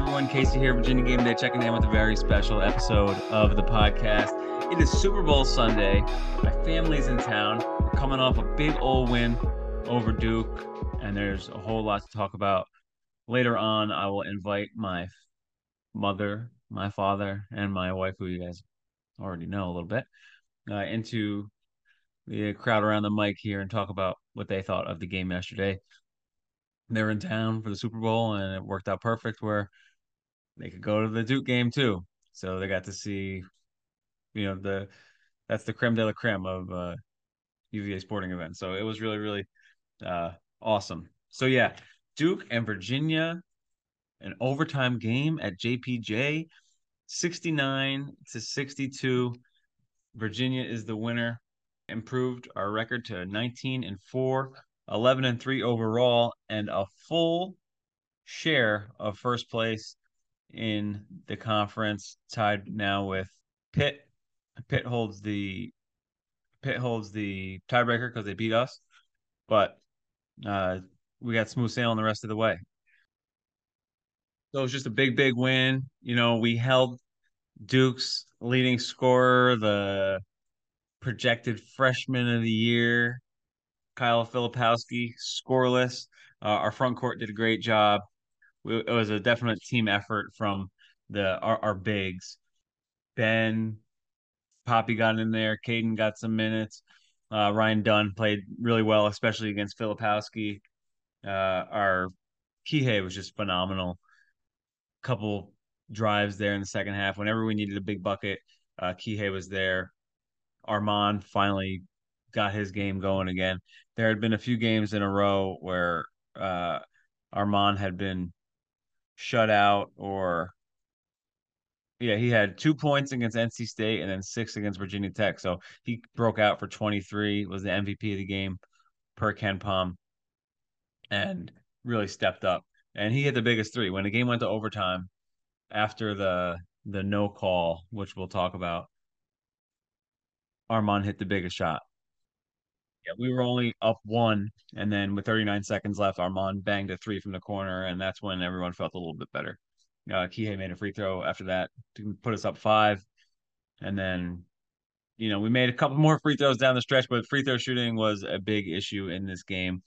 everyone, Casey here, Virginia Game Day, checking in with a very special episode of the podcast. It is Super Bowl Sunday. My family's in town. We're coming off a big old win over Duke, and there's a whole lot to talk about. Later on, I will invite my mother, my father, and my wife, who you guys already know a little bit, uh, into the crowd around the mic here and talk about what they thought of the game yesterday they're in town for the Super Bowl, and it worked out perfect where they could go to the Duke game too. So they got to see, you know, the that's the creme de la creme of uh, UVA sporting events. So it was really, really uh, awesome. So yeah, Duke and Virginia, an overtime game at JPJ, sixty nine to sixty two. Virginia is the winner. Improved our record to nineteen and four 11 and 3 overall, and a full share of first place in the conference, tied now with Pitt. Pitt holds the Pitt holds the tiebreaker because they beat us, but uh, we got smooth sailing the rest of the way. So it was just a big, big win. You know, we held Duke's leading scorer, the projected freshman of the year, Kyle Filipowski scoreless. Uh, our front court did a great job. It was a definite team effort from the our, our bigs. Ben, Papi got in there. Kadin got some minutes. Uh, Ryan Dunn played really well, especially against Filipowski. Uh, our Kihei was just phenomenal. Couple drives there in the second half. Whenever we needed a big bucket, uh, Kihei was there. Armaan finally got his game going again. There had been a few games in a row where uh, Armaan had been shut out or yeah, he had two points against NC State and then six against Virginia Tech. So he broke out for 23, was the MVP of the game per KenPom, and really stepped up. And he hit the biggest three. When the game went to overtime after the the no call, which we'll talk about, Armaan hit the biggest shot. Yeah, we were only up one, and then with 39 seconds left, Armaan banged a three from the corner, and that's when everyone felt a little bit better. Uh, Kihei made a free throw after that to put us up five, and then, you know, we made a couple more free throws down the stretch, but free throw shooting was a big issue in this game.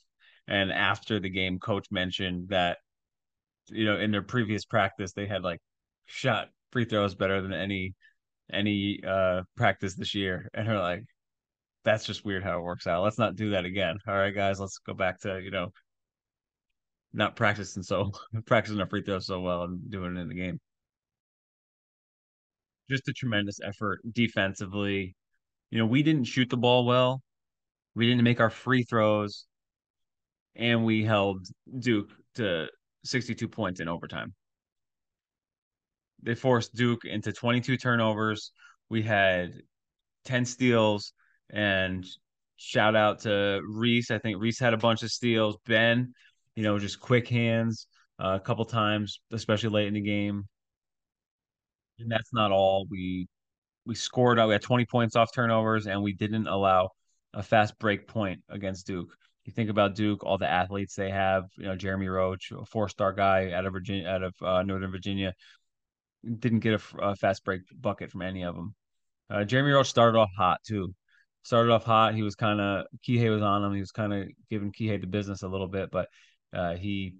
And after the game, coach mentioned that, you know, in their previous practice, they had like shot free throws better than any any uh practice this year, and they're like, that's just weird how it works out. Let's not do that again. All right, guys, let's go back to, you know, not practicing so practicing our free throws so well and doing it in the game. Just a tremendous effort defensively. You know, we didn't shoot the ball well. We didn't make our free throws. And we held Duke to 62 points in overtime. They forced Duke into 22 turnovers. We had 10 steals and shout out to Reese. I think Reese had a bunch of steals. Ben, you know, just quick hands uh, a couple times, especially late in the game. And that's not all. We we scored. We had 20 points off turnovers, and we didn't allow a fast break point against Duke. You think about Duke, all the athletes they have. You know, Jeremy Roach, a four-star guy out of Virginia, out of uh, Northern Virginia, didn't get a, a, fast break bucket from any of them. Uh, Jeremy Roach started off hot too started off hot. He was kind of Kihei was on him. He was kind of giving Kihei the business a little bit, but uh, he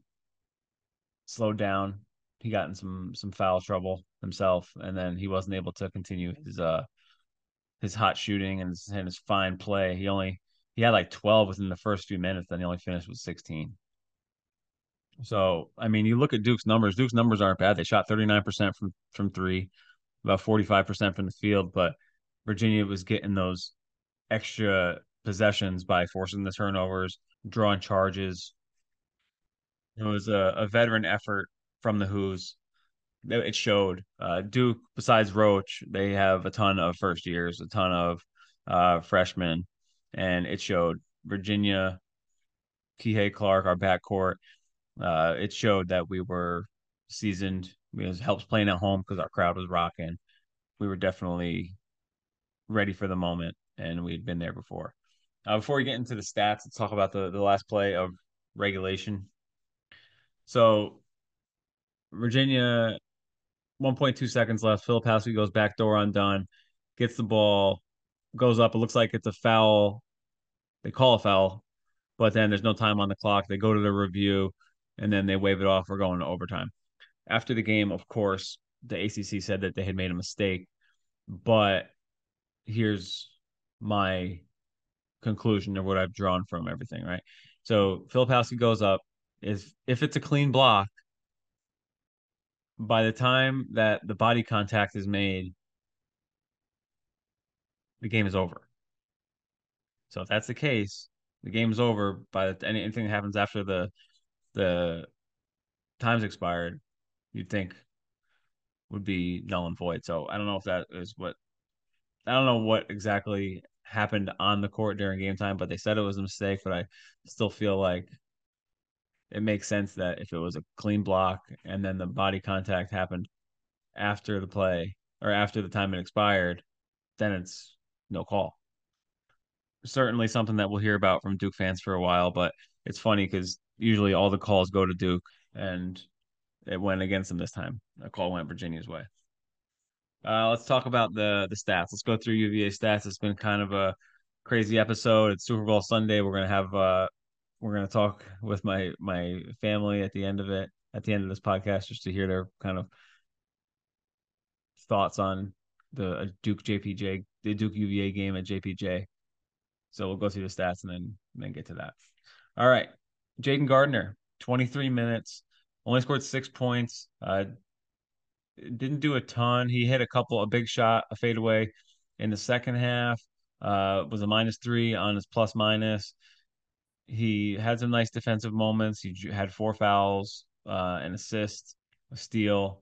slowed down. He got in some some foul trouble himself, and then he wasn't able to continue his uh his hot shooting and his, and his fine play. He only he had like twelve within the first few minutes, then he only finished with sixteen. So I mean, you look at Duke's numbers. Duke's numbers aren't bad. They shot thirty nine percent from from three, about forty five percent from the field, but Virginia was getting those extra possessions by forcing the turnovers, drawing charges. It was a, a veteran effort from the Hoos. It showed. Uh, Duke, besides Roach, they have a ton of first years, a ton of uh, freshmen, and it showed. Virginia, Kihei Clark, our backcourt, uh, it showed that we were seasoned. It helps playing at home because our crowd was rocking. We were definitely ready for the moment and we'd been there before. Uh, before we get into the stats, let's talk about the, the last play of regulation. So Virginia, 1.2 seconds left. Filipowski goes back door undone, gets the ball, goes up. It looks like it's a foul. They call a foul, but then there's no time on the clock. They go to the review, and then they wave it off. We're going to overtime. After the game, of course, the ACC said that they had made a mistake, but here's my conclusion of what I've drawn from everything, right? So Filipowski goes up. If if it's a clean block, by the time that the body contact is made, the game is over. So if that's the case, the game is over. By the, anything that happens after the the time's expired, you'd think would be null and void. So I don't know if that is what I don't know what exactly happened on the court during game time, but they said it was a mistake. But I still feel like it makes sense that if it was a clean block and then the body contact happened after the play or after the time it expired, then it's no call. Certainly something that we'll hear about from Duke fans for a while, but it's funny because usually all the calls go to Duke and it went against them this time. A call went Virginia's way. Uh, let's talk about the the stats. Let's go through UVA stats. It's been kind of a crazy episode. It's Super Bowl Sunday. We're gonna have uh, we're gonna talk with my my family at the end of it, at the end of this podcast, just to hear their kind of thoughts on the Duke JPJ, the Duke UVA game at JPJ. So we'll go through the stats and then then get to that. All right, Jayden Gardner, 23 minutes, only scored six points. Uh, didn't do a ton. He hit a couple, a big shot, a fadeaway in the second half. Uh, was a minus three on his plus minus. He had some nice defensive moments. He had four fouls, uh, an assist, a steal.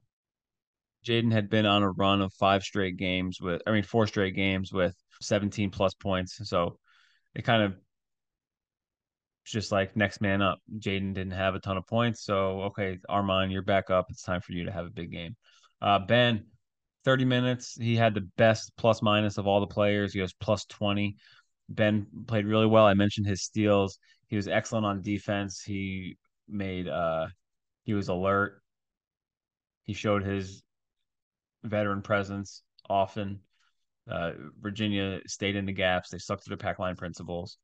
Jayden had been on a run of five straight games with, I mean, four straight games with 17 plus points. So it kind of just like next man up. Jayden didn't have a ton of points. So, okay, Armaan, you're back up. It's time for you to have a big game. Uh, ben, 30 minutes. He had the best plus minus of all the players. He was plus 20. Ben played really well. I mentioned his steals. He was excellent on defense. He made uh he was alert. He showed his veteran presence often. Uh, Virginia stayed in the gaps. They stuck to their pack line principles.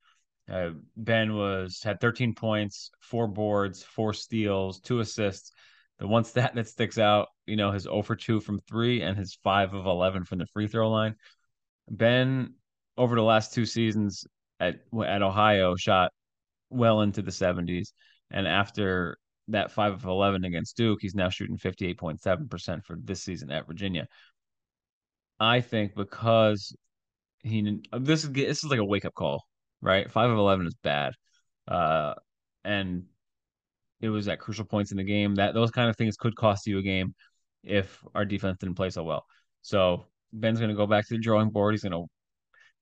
Uh, ben was had 13 points, four boards, four steals, two assists. The one stat that sticks out, you know, his 0 for 2 from three and his 5 of 11 from the free throw line. Ben, over the last two seasons at at Ohio, shot well into the 70s. And after that 5 of 11 against Duke, he's now shooting 58.7% for this season at Virginia. I think because he this is this is like a wake up call, right? 5 of 11 is bad. Uh and it was at crucial points in the game. That those kind of things could cost you a game if our defense didn't play so well. So Ben's going to go back to the drawing board. He's going to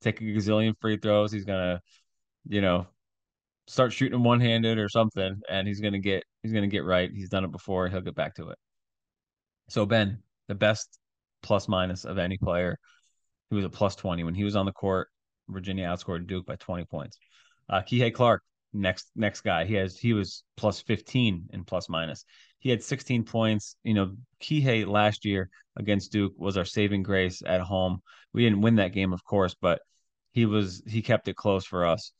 take a gazillion free throws. He's going to, you know, start shooting one handed or something, and he's going to get he's going to get right. He's done it before. He'll get back to it. So Ben, the best plus minus of any player, he was a plus twenty when he was on the court. Virginia outscored Duke by twenty points. Uh, Kihei Clark, next next guy. He has he was plus 15 in plus minus. He had 16 points. You know, Kihei last year against Duke was our saving grace at home. We didn't win that game, of course, but he was he kept it close for us.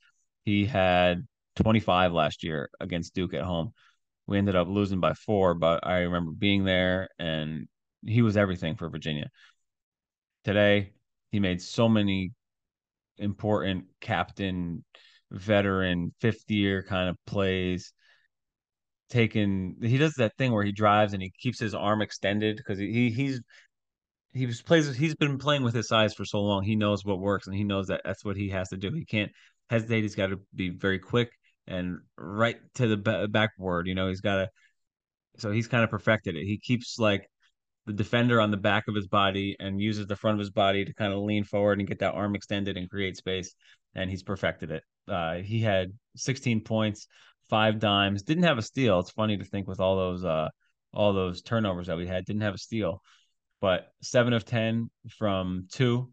He had 25 last year against Duke at home. We ended up losing by four, but I remember being there and he was everything for Virginia. Today, he made so many important captain veteran, fifth year kind of plays. Taking he does that thing where he drives and he keeps his arm extended because he he's he was plays he's been playing with his size for so long. He knows what works and he knows that that's what he has to do. He can't hesitate. He's got to be very quick and right to the backboard. You know, he's got to. So he's kind of perfected it. He keeps like the defender on the back of his body and uses the front of his body to kind of lean forward and get that arm extended and create space. And he's perfected it. Uh, he had 16 points, five dimes, didn't have a steal. It's funny to think with all those uh, all those turnovers that we had, didn't have a steal, but seven of 10 from two.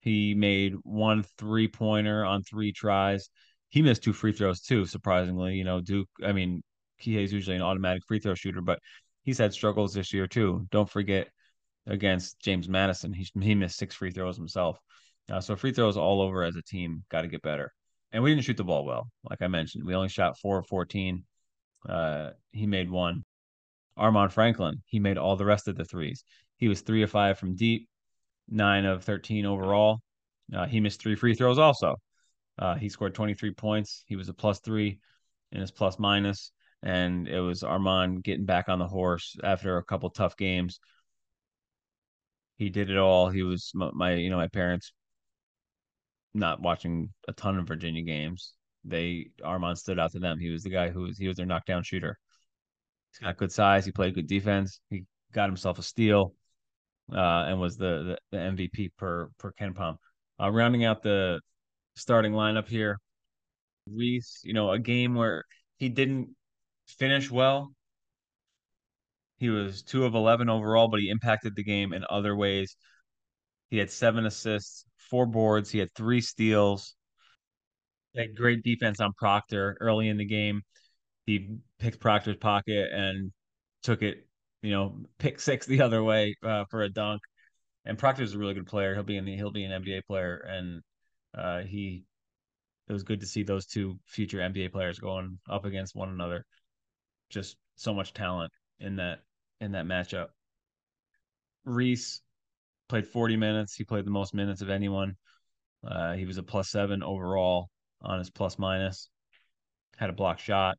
He made one three pointer on three tries. He missed two free throws too, surprisingly. You know, Duke, I mean, Kihei's usually an automatic free throw shooter, but he's had struggles this year too. Don't forget against James Madison, he he missed six free throws himself. Uh, so free throws all over as a team got to get better. And we didn't shoot the ball well, like I mentioned. We only shot four of fourteen. Uh, he made one. Armaan Franklin, he made all the rest of the threes. He was three of five from deep, nine of thirteen overall. Uh, he missed three free throws also. Uh, he scored 23 points. He was a plus three in his plus minus, and it was Armand getting back on the horse after a couple tough games. He did it all. He was my you know my parents not watching a ton of Virginia games. They Armaan stood out to them. He was the guy who was he was their knockdown shooter. He's got good size. He played good defense. He got himself a steal, uh, and was the, the, the MVP per per KenPom. Uh, rounding out the starting lineup here, Reese. You know, a game where he didn't finish well. He was two of eleven overall, but he impacted the game in other ways. He had seven assists, four boards. He had three steals. Had great defense on Proctor early in the game. He picked Proctor's pocket and took it, you know, pick six the other way uh, for a dunk. And Proctor's a really good player. He'll be in the he'll be an NBA player, and uh, he it was good to see those two future NBA players going up against one another. Just so much talent in that in that matchup. Reese played 40 minutes. He played the most minutes of anyone. Uh, he was a plus seven overall on his plus minus. Had a block shot.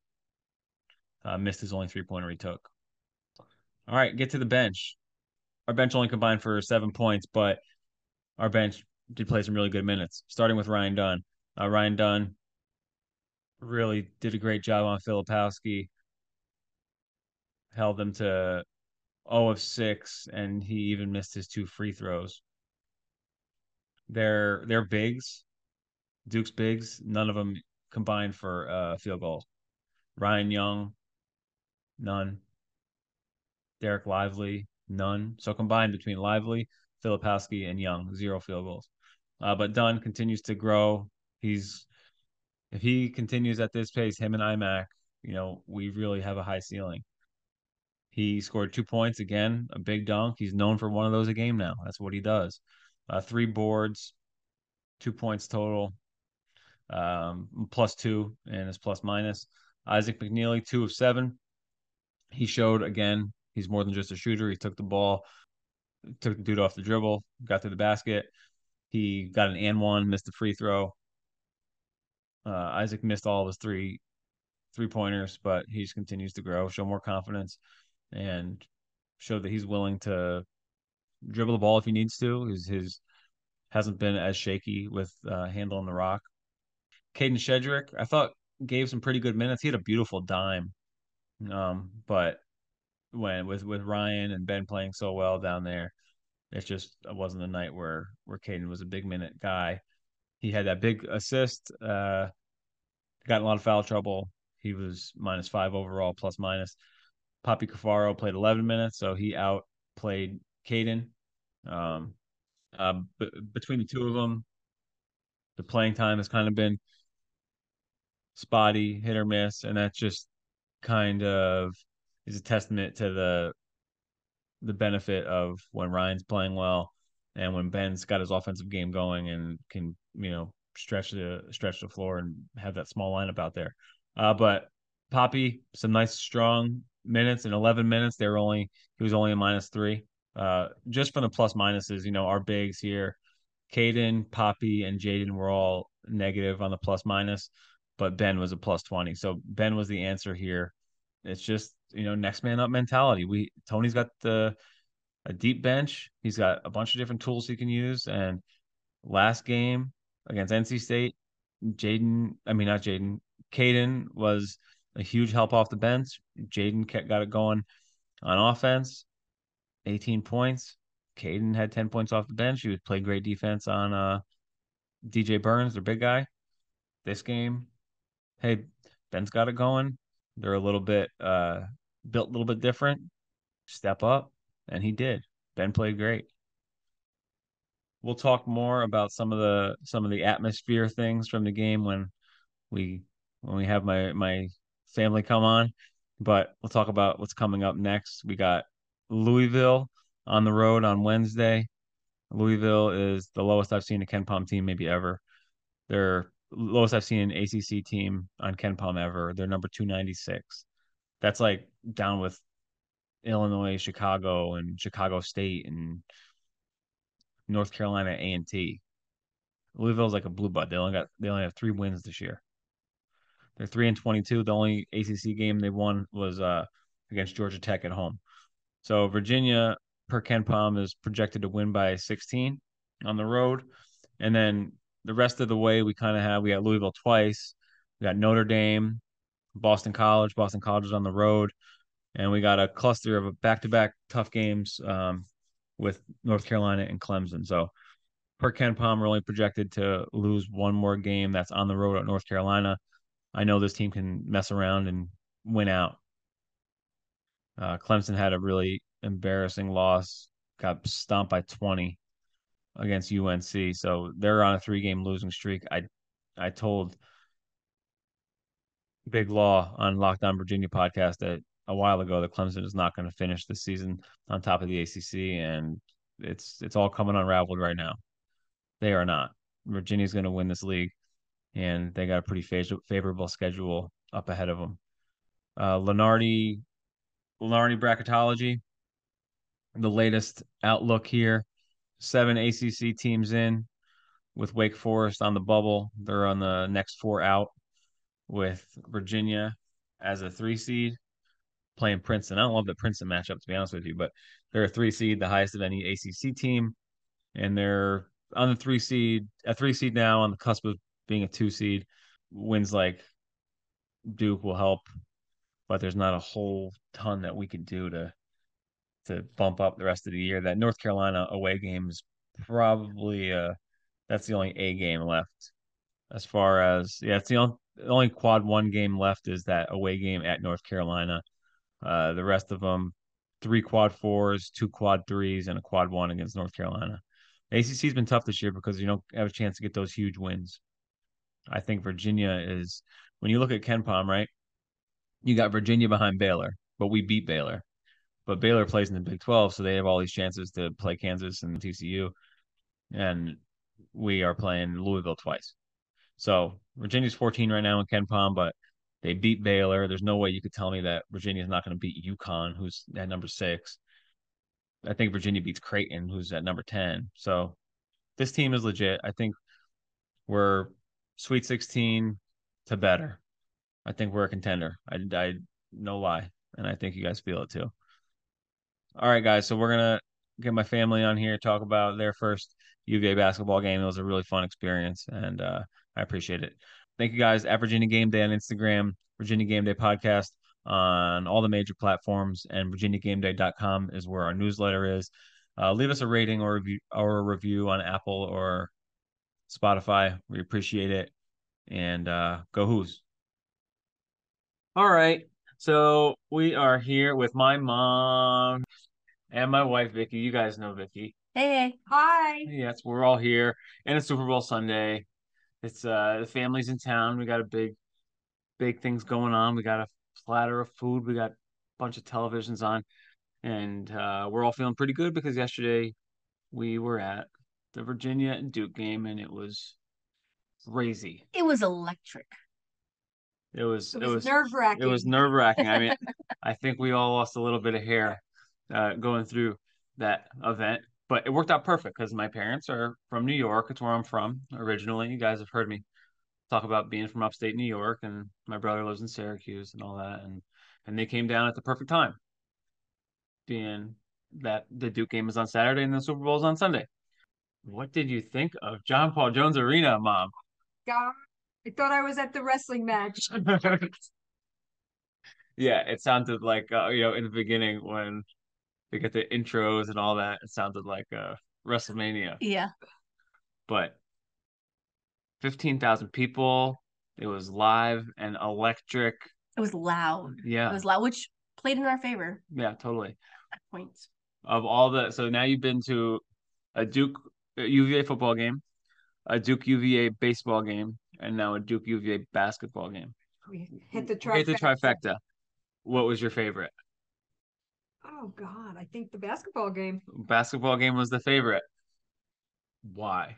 Uh, missed his only three pointer he took. All right, get to the bench. Our bench only combined for seven points, but our bench did play some really good minutes. Starting with Ryan Dunn. Uh, Ryan Dunn really did a great job on Filipowski. Held them to 0 of 6, and he even missed his two free throws. They're they're bigs, Duke's bigs. None of them combined for uh, field goals. Ryan Young, none. Dereck Lively, none. So combined between Lively, Filipowski, and Young, zero field goals. Uh, but Dunn continues to grow. He's if he continues at this pace, him and IMAC, you know, we really have a high ceiling. He scored two points again, a big dunk. He's known for one of those a game now. That's what he does. Uh, three boards, two points total, um, plus two and his plus minus. Isaac McNeely, two of seven. He showed again he's more than just a shooter. He took the ball, took the dude off the dribble, got to the basket. He got an and one, missed the free throw. Uh, Isaac missed all of his three three pointers, but he just continues to grow, show more confidence, and show that he's willing to dribble the ball if he needs to. His his hasn't been as shaky with uh, handling the rock. Kadin Shedrick, I thought gave some pretty good minutes. He had a beautiful dime, um, but when with with Ryan and Ben playing so well down there, it just it wasn't a night where where Kadin was a big minute guy. He had that big assist. Uh, got a lot of foul trouble. He was minus five overall, plus minus. Papi Caffaro played 11 minutes, so he outplayed Kadin. Um, uh, b- between the two of them, the playing time has kind of been spotty, hit or miss, and that just kind of is a testament to the the benefit of when Ryan's playing well and when Ben's got his offensive game going and can you know stretch the stretch the floor and have that small lineup out there. Uh, but Papi, some nice strong minutes in 11 minutes. They were only he was only a minus three. Uh, just from the plus minuses, you know, our bigs here, Kadin, Papi, and Jayden were all negative on the plus minus, but Ben was a plus 20. So Ben was the answer here. It's just, you know, next man up mentality. We Tony's got the a deep bench. He's got a bunch of different tools he can use. And last game against NC State, Jayden, I mean not Jayden, Kadin was a huge help off the bench. Jayden got it going on offense, 18 points. Kadin had 10 points off the bench. He would play great defense on uh, DJ Burns, their big guy. This game, hey, Ben's got it going. They're a little bit uh, built a little bit different. Step up, and he did. Ben played great. We'll talk more about some of the some of the atmosphere things from the game when we when we have my my family come on. But we'll talk about what's coming up next. We got Louisville on the road on Wednesday. Louisville is the lowest I've seen a KenPom team maybe ever. They're lowest I've seen an ACC team on KenPom ever. They're number 296. That's like down with Illinois, Chicago, and Chicago State and North Carolina A and T. Louisville's like a blue bud. They only got they only have three wins this year. They're three and twenty-two. The only ACC game they won was uh, against Georgia Tech at home. So Virginia per KenPom is projected to win by 16 on the road, and then the rest of the way we kind of have we got Louisville twice, we got Notre Dame, Boston College. Boston College is on the road, and we got a cluster of back-to-back tough games um, with North Carolina and Clemson. So per KenPom, we're only projected to lose one more game that's on the road at North Carolina. I know this team can mess around and win out. Uh, Clemson had a really embarrassing loss, got stomped by 20 against UNC. So they're on a three game losing streak. I I told Big Law on Locked On Virginia podcast that a while ago that Clemson is not going to finish the season on top of the ACC, and it's it's all coming unraveled right now. They are not. Virginia's going to win this league, and they got a pretty favorable schedule up ahead of them. Uh, Lunardi, Lunardi bracketology, the latest outlook here. Seven ACC teams in, with Wake Forest on the bubble. They're on the next four out, with Virginia as a three seed playing Princeton. I don't love the Princeton matchup to be honest with you, but they're a three seed, the highest of any ACC team, and they're on the three seed, a three seed now on the cusp of being a two seed. Wins like Duke will help, but there's not a whole ton that we can do to to bump up the rest of the year. That North Carolina away game is probably uh that's the only A game left. As far as yeah, it's the only, the only quad one game left is that away game at North Carolina. Uh, the rest of them, three quad fours, two quad threes, and a quad one against North Carolina. ACC's been tough this year because you don't have a chance to get those huge wins. I think Virginia is when you look at KenPom, right? You got Virginia behind Baylor, but we beat Baylor. But Baylor plays in the Big 12, so they have all these chances to play Kansas and TCU. And we are playing Louisville twice. So Virginia's 14 right now in KenPom, but they beat Baylor. There's no way you could tell me that Virginia's not going to beat UConn, who's at number six. I think Virginia beats Creighton, who's at number 10. So this team is legit. I think we're Sweet 16 to better. I think we're a contender. I, I no lie. And I think you guys feel it too. All right, guys. So we're to get my family on here, talk about their first UVA basketball game. It was a really fun experience, and uh, I appreciate it. Thank you guys at Virginia Game Day on Instagram, Virginia Game Day Podcast on all the major platforms, and VirginiaGameDay.com is where our newsletter is. Uh, leave us a rating or review or a review on Apple or Spotify. We appreciate it. And uh, go Hoos. All right. So we are here with my mom and my wife, Vicky. You guys know Vicky. Hey. Hi. Yes, we're all here. And it's Super Bowl Sunday. It's uh the family's in town. We got a big, big things going on. We got a platter of food. We got a bunch of televisions on. And uh, we're all feeling pretty good because yesterday we were at the Virginia and Duke game and it was crazy. It was electric. It was it was, nerve wracking. It was nerve wracking. I mean, I think we all lost a little bit of hair uh, going through that event, but it worked out perfect because my parents are from New York. It's where I'm from originally. You guys have heard me talk about being from upstate New York, and my brother lives in Syracuse and all that, and and they came down at the perfect time, being that the Duke game is on Saturday and the Super Bowl is on Sunday. What did you think of John Paul Jones Arena, Mom? God, I thought I was at the wrestling match. yeah, it sounded like uh, you know in the beginning when they get the intros and all that, it sounded like uh, WrestleMania. Yeah, but fifteen thousand people. It was live and electric. It was loud. Yeah, it was loud, which played in our favor. Yeah, totally. Points. Of all the, so now you've been to a Duke a UVA football game, a Duke UVA baseball game, and now a Duke UVA basketball game. We hit the trifecta. Hit the trifecta. what was your favorite? Oh God, I think the basketball game. Basketball game was the favorite. Why?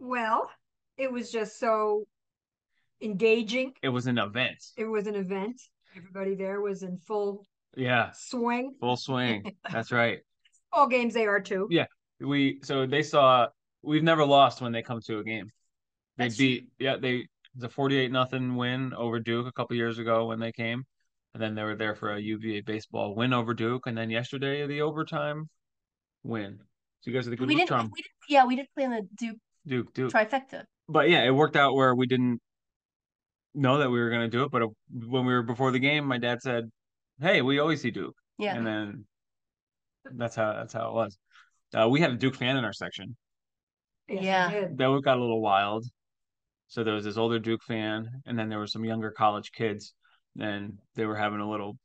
Well, it was just so engaging. It was an event. It was an event. Everybody there was in full Yeah, swing. full swing. That's right. All games they are too. Yeah. We so they saw we've never lost when they come to a game. They That's true. beat yeah, they the 48 nothing win over Duke a couple years ago when they came. And then they were there for a UVA baseball win over Duke and then yesterday the overtime win. So you guys are the good we didn't. charm. We didn't. Yeah, we didn't play in the Duke Duke, Duke. trifecta. but yeah, it worked out where we didn't know that we were going to do it. But uh, when we were before the game, my dad said, "Hey, we always see Duke," Yeah. and then that's how that's how it was. Uh, we had a Duke fan in our section. Yes, Yeah. they did. That got a little wild. So there was this older Duke fan, and then there were some younger college kids, and they were having a little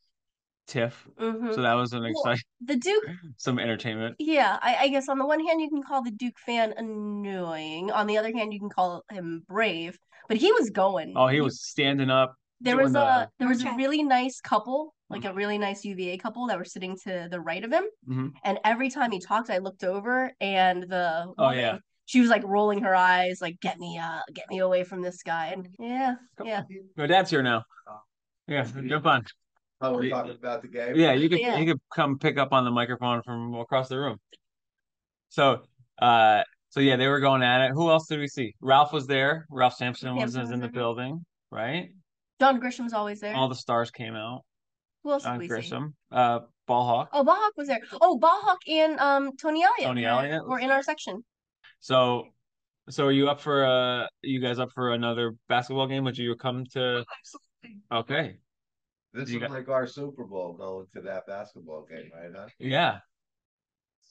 tiff. Mhm. So that was an Well, exciting, The Duke. some entertainment. Yeah, I, I guess on the one hand you can call the Duke fan annoying. On the other hand, you can call him brave. But he was going. Oh, he was standing up. There doing was the- a there was a really nice couple, like a really nice UVA couple that were sitting to the right of him. Mhm. And every time he talked, I looked over and the Oh, woman, yeah. she was like rolling her eyes, like get me uh get me away from this guy. And yeah, yeah. My dad's here now. Yeah, jump on. Oh, we're talking about the game? Yeah, you could Yeah. you could come pick up on the microphone from across the room. So, uh, so yeah, they were going at it. Who else did we see? Ralph was there. Ralph Sampson was, Sampson was was in the building, right? John Grisham's always there. All the stars came out. Who else did John we see? Grisham, uh, Ball Hawk. Oh, Ballhawk was there. Oh, Ballhawk and um Tony Elliott. Tony were- Elliott were in our section. So, so are you up for uh, you guys up for another basketball game? Would you come to? Absolutely. Okay, This You is got- like our Super Bowl going to that basketball game, right? Huh? yeah.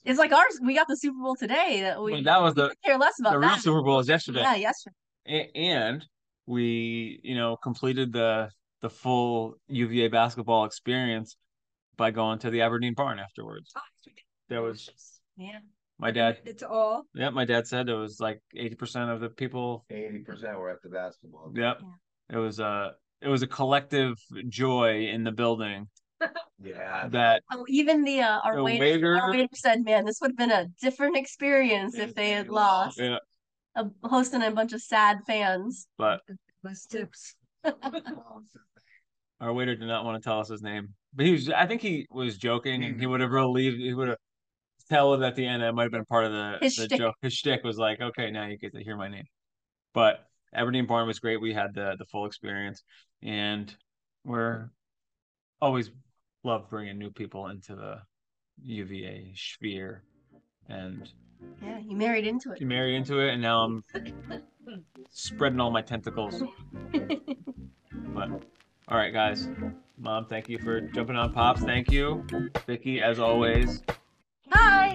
It's like ours. We got the Super Bowl today. That we Well, that was the care less about the real. Super Bowl is yesterday. Yeah, yesterday. And we you know completed the the full UVA basketball experience by going to the Aberdeen barn afterwards. Oh, There was Yeah. my dad. It's all. Yeah, my dad said it was like eighty percent of the people. Eighty percent were at the basketball. game. Yep, it was a it was a collective joy in the building Yeah. that Oh, even the uh, our The waiter, waiter- our waiter said, "Man, this would have been a different experience if they had lost." yeah, Uh, hosting a bunch of sad fans. but Less tips. our waiter did not want to tell us his name. But he was I think he was joking and he hmm. would have relieved he would have tell it at the end that might have been part of the, His the shtick. joke. His shtick was like, okay, now you get to hear my name. But Aberdeen Barn was great. We had the the full experience, and we're always love bringing new people into the UVA sphere. And Yeah, you married into it. you married into it, and now I'm spreading all my tentacles. But all right, guys. Mom, thank you for jumping on. Pops, thank you. Vicky, as always. Hi.